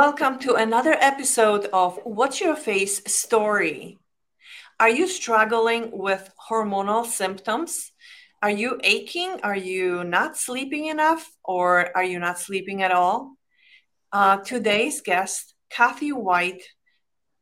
Welcome to another episode of What's Your Face Story. Are you struggling with hormonal symptoms? Are you aching? Are you not sleeping enough? Or are you not sleeping at all? Uh, today's guest, Kathy White,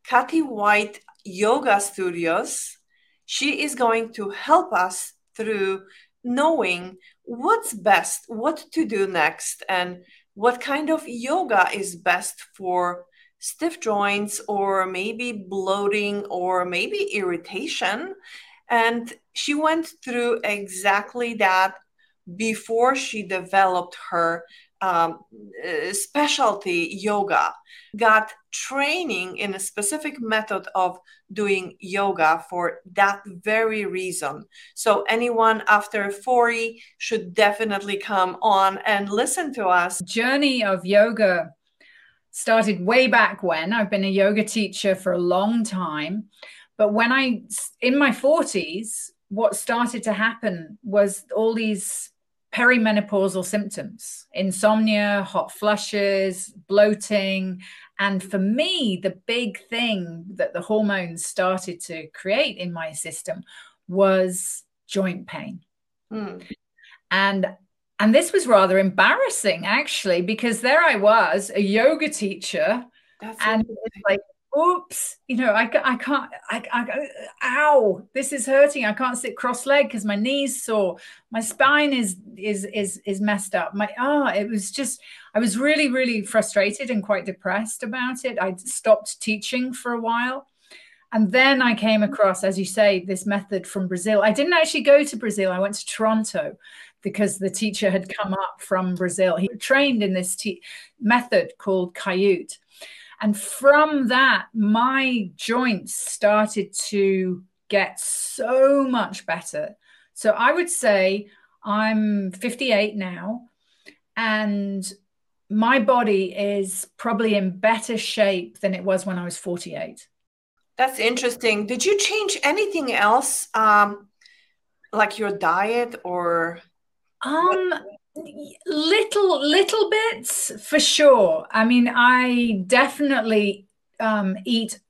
Kathy White Yoga Studios, she is going to help us through knowing what's best, what to do next, and what kind of yoga is best for stiff joints or maybe bloating or maybe irritation. And she went through exactly that before she developed her um, uh, specialty yoga, got training in a specific method of doing yoga for that very reason. So, anyone after 40 should definitely come on and listen to us. Journey of yoga started way back when. I've been a yoga teacher for a long time. But when I, in my 40s, what started to happen was all these perimenopausal symptoms insomnia, hot flushes, bloating. And for me, the big thing that the hormones started to create in my system was joint pain. Mm. And and this was rather embarrassing actually because there I was, a yoga teacher, That's and it's like oops, you know, I, I can't, I, I, ow, this is hurting. I can't sit cross legged because my knees sore. My spine is, is, is, is messed up. My, ah, oh, it was just, I was really, really frustrated and quite depressed about it. I stopped teaching for a while. And then I came across, as you say, this method from Brazil. I didn't actually go to Brazil. I went to Toronto because the teacher had come up from Brazil. He trained in this te- method called Kaiut and from that, my joints started to get so much better. So I would say I'm 58 now, and my body is probably in better shape than it was when I was 48. That's interesting. Did you change anything else, um, like your diet or? Um, little little bits for sure. I mean i definitely um, eat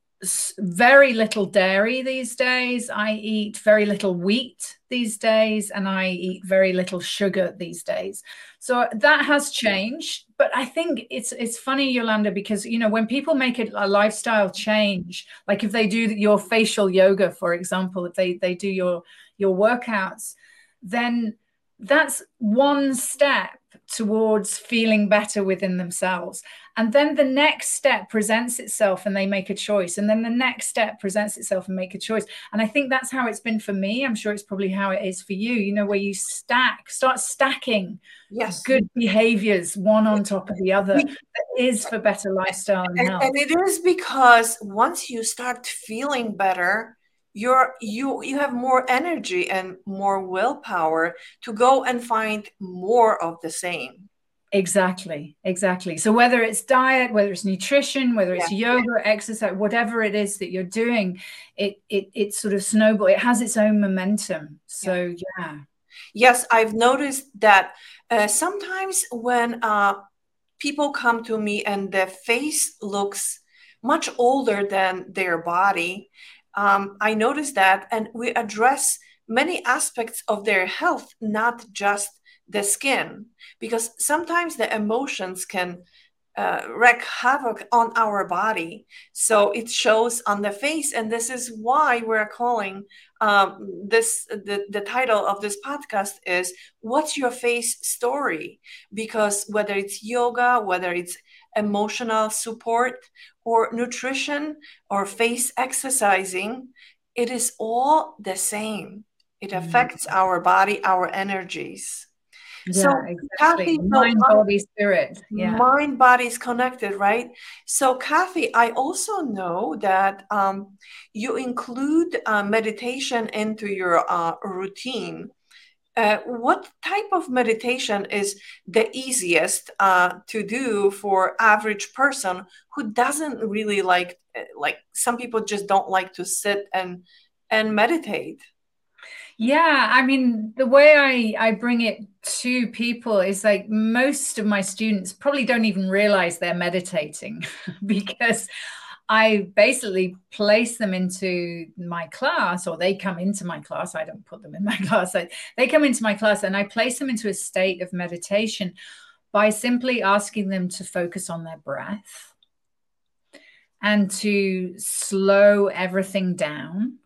very little dairy these days. I eat very little wheat these days and i eat very little sugar these days. So that has changed but i think it's it's funny yolanda because you know when people make it a lifestyle change like if they do your facial yoga for example if they they do your your workouts then that's one step towards feeling better within themselves. And then the next step presents itself and they make a choice. And then the next step presents itself and make a choice. And I think that's how it's been for me. I'm sure it's probably how it is for you, you know, where you stack, start stacking yes. good behaviors one on top of the other. that is for better lifestyle and, and. And it is because once you start feeling better, you're you you have more energy and more willpower to go and find more of the same exactly exactly so whether it's diet whether it's nutrition whether it's yeah. yoga exercise whatever it is that you're doing it it it sort of snowball it has its own momentum so yeah, yeah. yes i've noticed that uh, sometimes when uh, people come to me and their face looks much older than their body um, I noticed that, and we address many aspects of their health, not just the skin, because sometimes the emotions can uh, wreak havoc on our body. So it shows on the face, and this is why we're calling um, this the, the title of this podcast is "What's Your Face Story?" Because whether it's yoga, whether it's emotional support or nutrition or face exercising, it is all the same. It mm-hmm. affects mm-hmm. our body, our energies. Yeah, so exactly. Kathy, mind, so, body, spirit. Yeah. Mind, body is connected, right? So, Kathy, I also know that um, you include uh, meditation into your uh, routine. Uh, what type of meditation is the easiest uh, to do for average person who doesn't really like uh, like some people just don't like to sit and and meditate? Yeah, I mean, the way I I bring it to people is like most of my students probably don't even realize they're meditating because I basically place them into my class, or they come into my class. I don't put them in my class. I, they come into my class, and I place them into a state of meditation by simply asking them to focus on their breath and to slow everything down.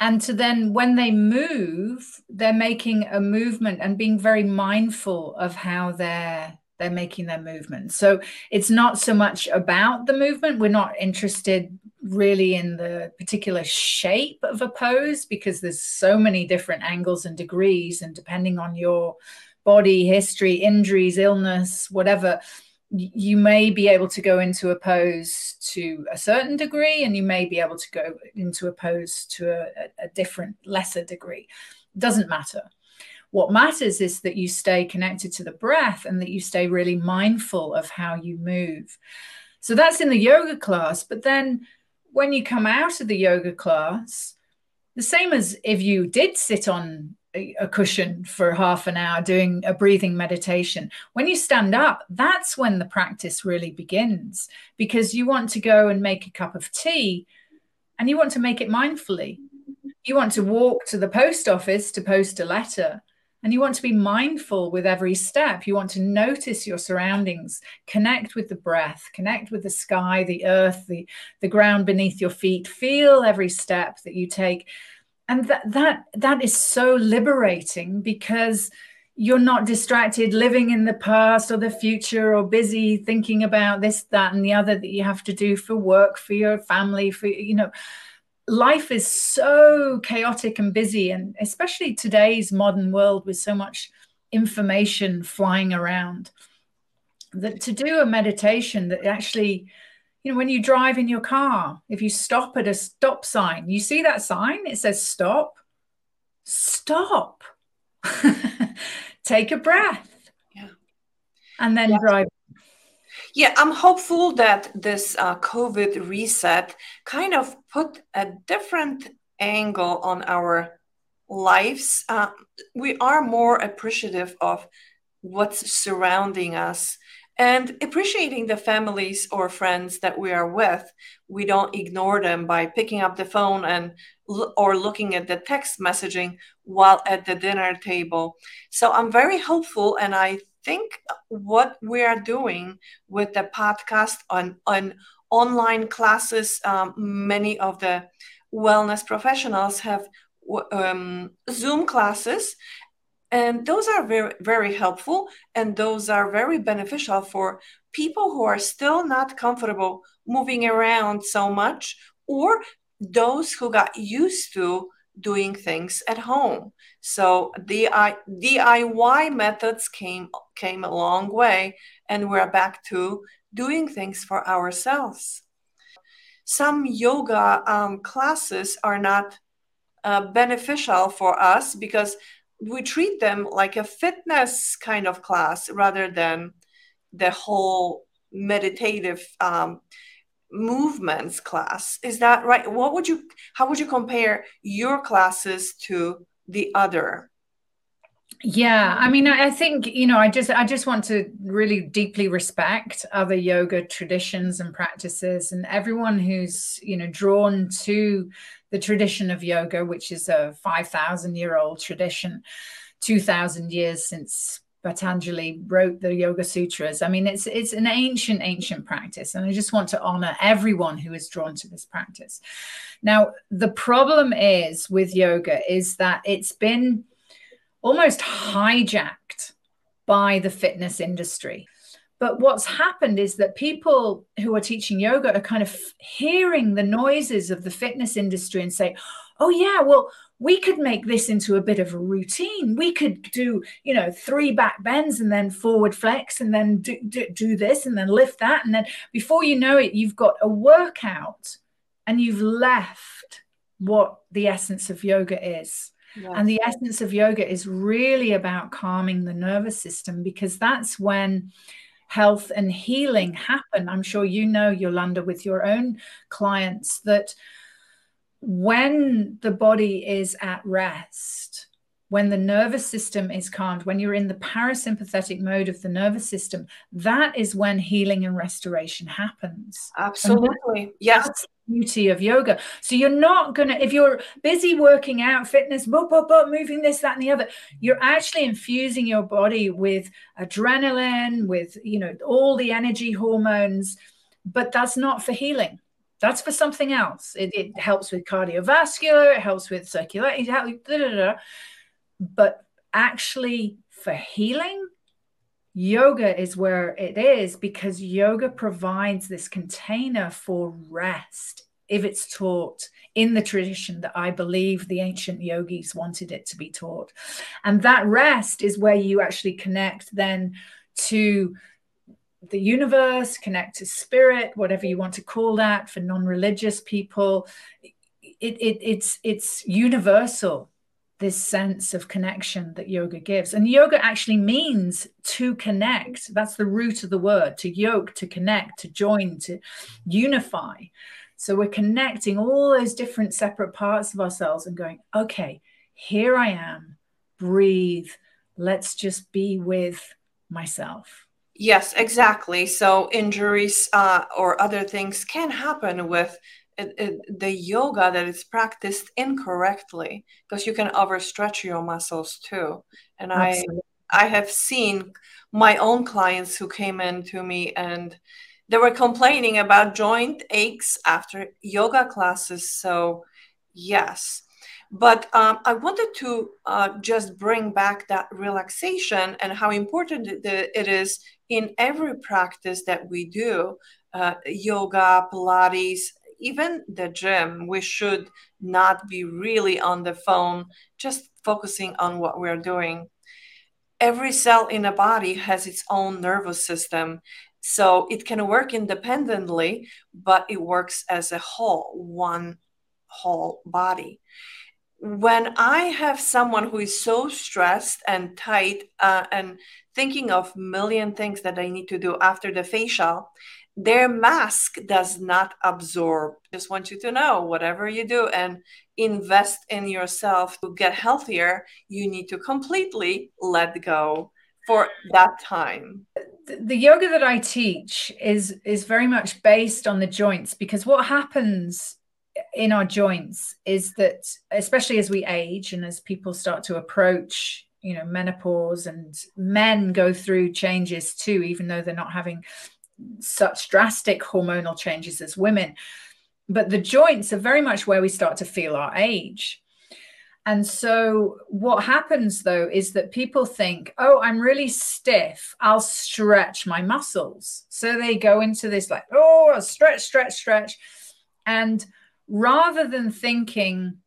And to then, when they move, they're making a movement and being very mindful of how they're they're making their movement. So it's not so much about the movement. We're not interested really in the particular shape of a pose because there's so many different angles and degrees, and depending on your body history, injuries, illness, whatever, you may be able to go into a pose to a certain degree and you may be able to go into a pose to a, a different lesser degree doesn't matter what matters is that you stay connected to the breath and that you stay really mindful of how you move so that's in the yoga class but then when you come out of the yoga class the same as if you did sit on a cushion for half an hour doing a breathing meditation. When you stand up, that's when the practice really begins because you want to go and make a cup of tea and you want to make it mindfully. You want to walk to the post office to post a letter and you want to be mindful with every step. You want to notice your surroundings, connect with the breath, connect with the sky, the earth, the, the ground beneath your feet. Feel every step that you take and that that that is so liberating because you're not distracted living in the past or the future or busy thinking about this that and the other that you have to do for work for your family for you know life is so chaotic and busy and especially today's modern world with so much information flying around that to do a meditation that actually you know, when you drive in your car, if you stop at a stop sign, you see that sign, it says stop, stop, take a breath. Yeah. And then yeah. drive. Yeah, I'm hopeful that this uh, COVID reset kind of put a different angle on our lives. Uh, we are more appreciative of what's surrounding us and appreciating the families or friends that we are with we don't ignore them by picking up the phone and or looking at the text messaging while at the dinner table so i'm very hopeful and i think what we are doing with the podcast on on online classes um, many of the wellness professionals have um, zoom classes. And those are very, very helpful. And those are very beneficial for people who are still not comfortable moving around so much or those who got used to doing things at home. So the DIY methods came came a long way and we're back to doing things for ourselves. Some yoga um, classes are not uh, beneficial for us because we treat them like a fitness kind of class rather than the whole meditative um, movements class is that right? What would you how would you compare your classes to the other? Yeah i mean i think you know i just i just want to really deeply respect other yoga traditions and practices and everyone who's you know drawn to the tradition of yoga, which is a 5,000 year old tradition, 2,000 years since Patanjali wrote the Yoga Sutras. I mean, it's it's an ancient, ancient practice, and I just want to honor everyone who is drawn to this practice. Now, the problem is with yoga is that it's been almost hijacked by the fitness industry. But what's happened is that people who are teaching yoga are kind of hearing the noises of the fitness industry and say, oh, yeah, well, we could make this into a bit of a routine. We could do, you know, three back bends and then forward flex and then do, do, do this and then lift that. And then before you know it, you've got a workout and you've left what the essence of yoga is. Yes. And the essence of yoga is really about calming the nervous system because that's when health and healing happen. I'm sure you know, Yolanda, with your own clients, that when the body is at rest, when the nervous system is calmed, when you're in the parasympathetic mode of the nervous system, that is when healing and restoration happens. Absolutely. Yes. That's the beauty of yoga. So you're not going to, if you're busy working out, fitness, boop, boop, boop, moving this, that, and the other, you're actually infusing your body with adrenaline, with, you know, all the energy hormones, but that's not for healing that's for something else. It, it, helps with cardiovascular, it helps with circulation, but actually, for healing, yoga is where it is because yoga provides this container for rest if it's taught in the tradition that I believe the ancient yogis wanted it to be taught. And that rest is where you actually connect then to the universe, connect to spirit, whatever you want to call that for non-religious people. It, it, it's it's universal this sense of connection that yoga gives. And yoga actually means to connect. That's the root of the word to yoke, to connect, to join, to unify. So we're connecting all those different separate parts of ourselves and going, okay, here I am, breathe. Let's just be with myself. Yes, exactly. So injuries uh, or other things can happen with it, it, the yoga that is practiced incorrectly because you can overstretch your muscles too and Absolutely. i i have seen my own clients who came in to me and they were complaining about joint aches after yoga classes so yes but um, i wanted to uh, just bring back that relaxation and how important it is in every practice that we do uh, yoga pilates even the gym, we should not be really on the phone, just focusing on what we're doing. Every cell in a body has its own nervous system. So it can work independently, but it works as a whole, one whole body. When I have someone who is so stressed and tight uh, and thinking of million things that I need to do after the facial, their mask does not absorb. Just want you to know whatever you do and invest in yourself to get healthier, you need to completely let go for that time. The yoga that I teach is is very much based on the joints because what happens in our joints is that especially as we age and as people start to approach you know menopause and men go through changes too even though they're not having such drastic hormonal changes as women. But the joints are very much where we start to feel our age. And so, what happens though is that people think, oh, I'm really stiff. I'll stretch my muscles. So they go into this, like, oh, stretch, stretch, stretch. And rather than thinking,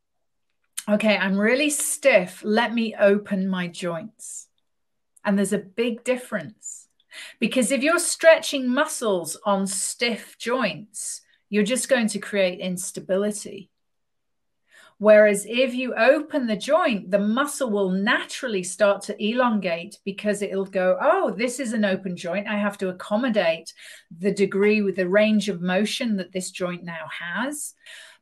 okay, I'm really stiff, let me open my joints. And there's a big difference because if you're stretching muscles on stiff joints, you're just going to create instability. Whereas if you open the joint, the muscle will naturally start to elongate because it'll go, oh, this is an open joint. I have to accommodate the degree with the range of motion that this joint now has.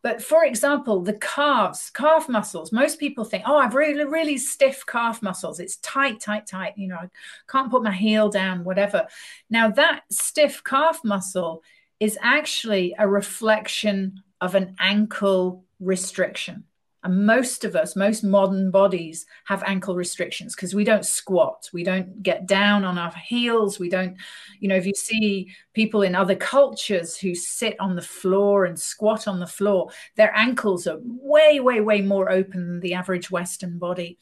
But for example, the calves, calf muscles, most people think, oh, I've really, really stiff calf muscles. It's tight, tight, tight. You know, I can't put my heel down, whatever. Now, that stiff calf muscle is actually a reflection of an ankle restriction. And most of us, most modern bodies have ankle restrictions because we don't squat. We don't get down on our heels. We don't, you know, if you see people in other cultures who sit on the floor and squat on the floor, their ankles are way, way, way more open than the average Western body.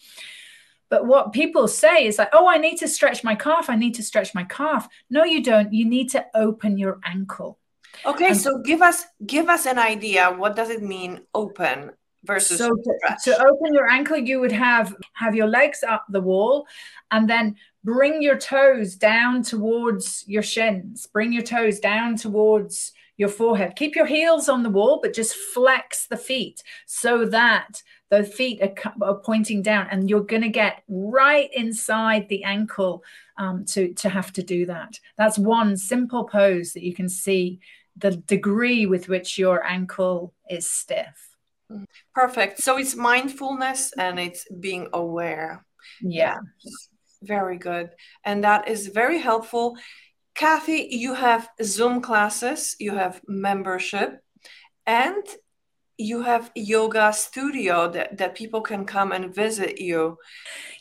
But what people say is like, oh, I need to stretch my calf. I need to stretch my calf. No, you don't. You need to open your ankle. Okay, and so give us give us an idea. What does it mean open? Versus so to, to, open your ankle you would have have your legs up the wall and then bring your toes down towards your shins. Bring your toes down towards your forehead. Keep your heels on the wall but just flex the feet so that the feet are, are pointing down and you're going to get right inside the ankle um, to to have to do that. That's one simple pose that you can see the degree with which your ankle is stiff Perfect. So it's mindfulness and it's being aware. Yeah. Very good. And that is very helpful. Kathy, you have Zoom classes, you have membership, and you have yoga studio that, that people can come and visit you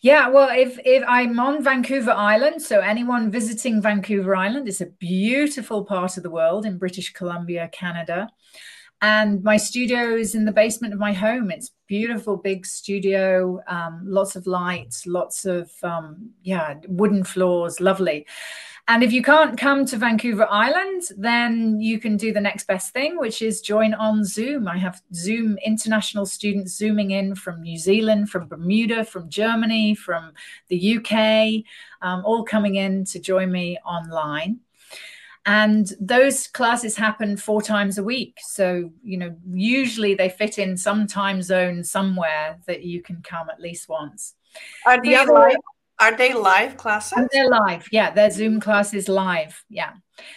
yeah well if if i'm on vancouver island so anyone visiting vancouver island is a beautiful part of the world in british columbia canada and my studio is in the basement of my home it's beautiful big studio um, lots of lights lots of um, yeah wooden floors lovely and if you can't come to Vancouver Island, then you can do the next best thing, which is join on Zoom. I have Zoom international students zooming in from New Zealand, from Bermuda, from Germany, from the UK, um, all coming in to join me online. And those classes happen four times a week. So, you know, usually they fit in some time zone somewhere that you can come at least once. Are the other, are they live classes? And they're live. Yeah, their Zoom classes live. Yeah.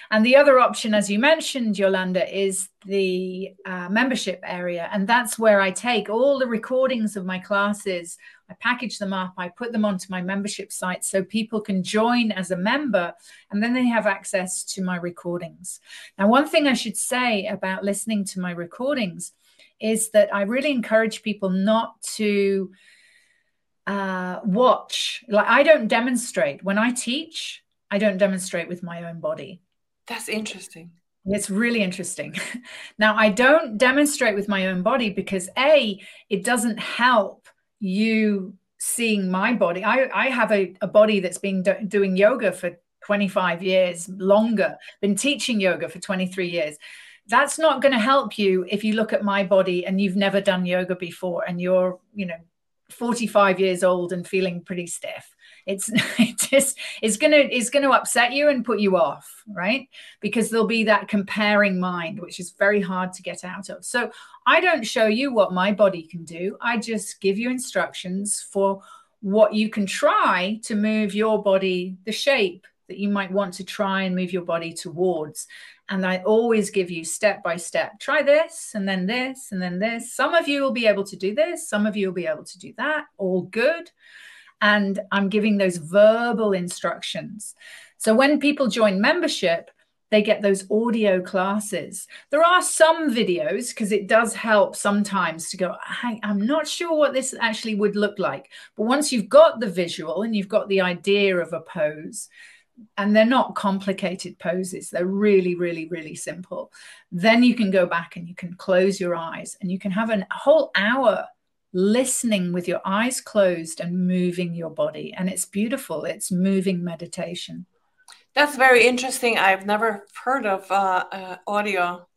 And the other option, as you mentioned, Yolanda, is the uh, membership area. And that's where I take all the recordings of my classes, I package them up, I put them onto my membership site so people can join as a member and then they have access to my recordings. Now, one thing I should say about listening to my recordings is that I really encourage people not to uh, watch. Like I don't demonstrate when I teach. I don't demonstrate with my own body. That's interesting. It's really interesting. now I don't demonstrate with my own body because a it doesn't help you seeing my body. I I have a, a body that's been do- doing yoga for 25 years longer, been teaching yoga for 23 years that's not going to help you if you look at my body and you've never done yoga before and you're you know 45 years old and feeling pretty stiff it's it just it's gonna it's gonna upset you and put you off right because there'll be that comparing mind which is very hard to get out of so i don't show you what my body can do i just give you instructions for what you can try to move your body the shape that you might want to try and move your body towards and I always give you step by step. Try this and then this and then this. Some of you will be able to do this, some of you will be able to do that. All good. And I'm giving those verbal instructions. So when people join membership, they get those audio classes. There are some videos because it does help sometimes to go, I'm not sure what this actually would look like. But once you've got the visual and you've got the idea of a pose, and they're not complicated poses they're really really really simple then you can go back and you can close your eyes and you can have a whole hour listening with your eyes closed and moving your body. And it's beautiful. It's moving meditation. That's very interesting. I've never heard of uh, uh, audio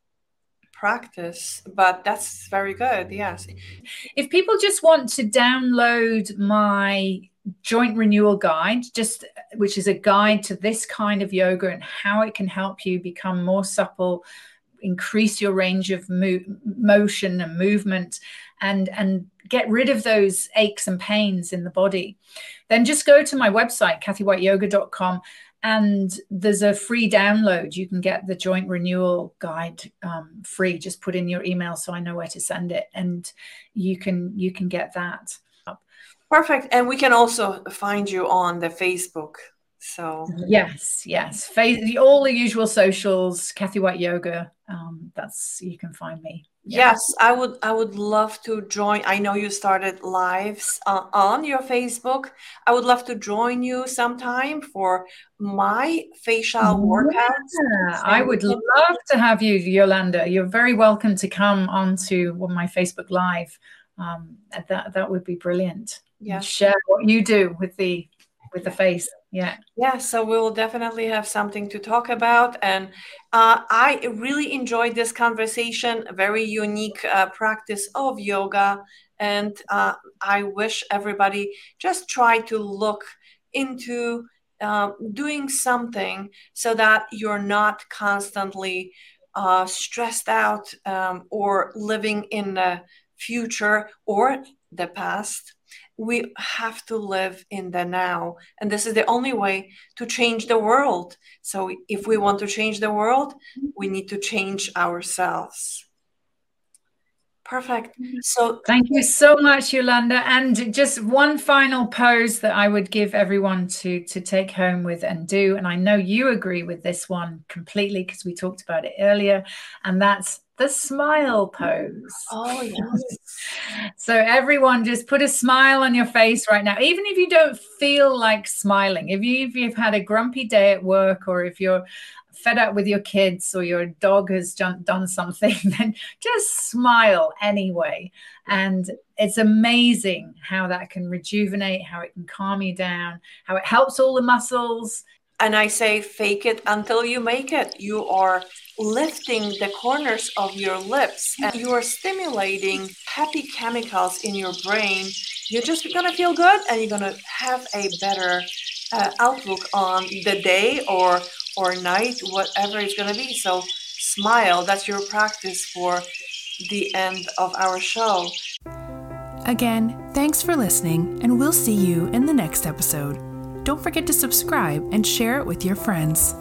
practice but that's very good. Yes. If people just want to download my joint renewal guide just which is a guide to this kind of yoga and how it can help you become more supple increase your range of mo- motion and movement and and get rid of those aches and pains in the body then just go to my website kathywhiteyoga.com and there's a free download you can get the joint renewal guide um, free just put in your email so i know where to send it and you can you can get that Perfect. And we can also find you on the Facebook. So yes, yes, all the usual socials, Kathy White Yoga. Um, that's you can find me. Yeah. Yes, I would. I would love to join. I know you started lives uh, on your Facebook. I would love to join you sometime for my facial yeah, workouts. I would love to have you, Yolanda. You're very welcome to come onto my Facebook Live. Um, that that would be brilliant yeah share what you do with the with the face yeah. Yeah so we will definitely have something to talk about and uh, i really enjoyed this conversation a very unique uh, practice of yoga and uh, i wish everybody just try to look into uh, doing something so that you're not constantly uh, stressed out um, or living in the future or the past we have to live in the now. And this is the only way to change the world. So if we want to change the world mm-hmm. we need to change ourselves Perfect. Mm-hmm. So thank you so much, Yolanda. And just one final pose that I would give everyone to to take home with and do. And I know you agree with this one completely because we talked about it earlier. And that's the smile pose. Oh, yes. so, everyone, just put a smile on your face right now, even if you don't feel like smiling. If, you, if you've had a grumpy day at work, or if you're fed up with your kids or your dog has done something, then just smile anyway. And it's amazing how that can rejuvenate, how it can calm you down, how it helps all the muscles. And I say, fake it until you make it. You are lifting the corners of your lips and you are stimulating happy chemicals in your brain. You're just gonna feel good and you're gonna have a better uh, outlook on the day or or night, whatever it's going to be. So smile. That's your practice for the end of our show. Again, thanks for listening, and we'll see you in the next episode. Don't forget to subscribe and share it with your friends.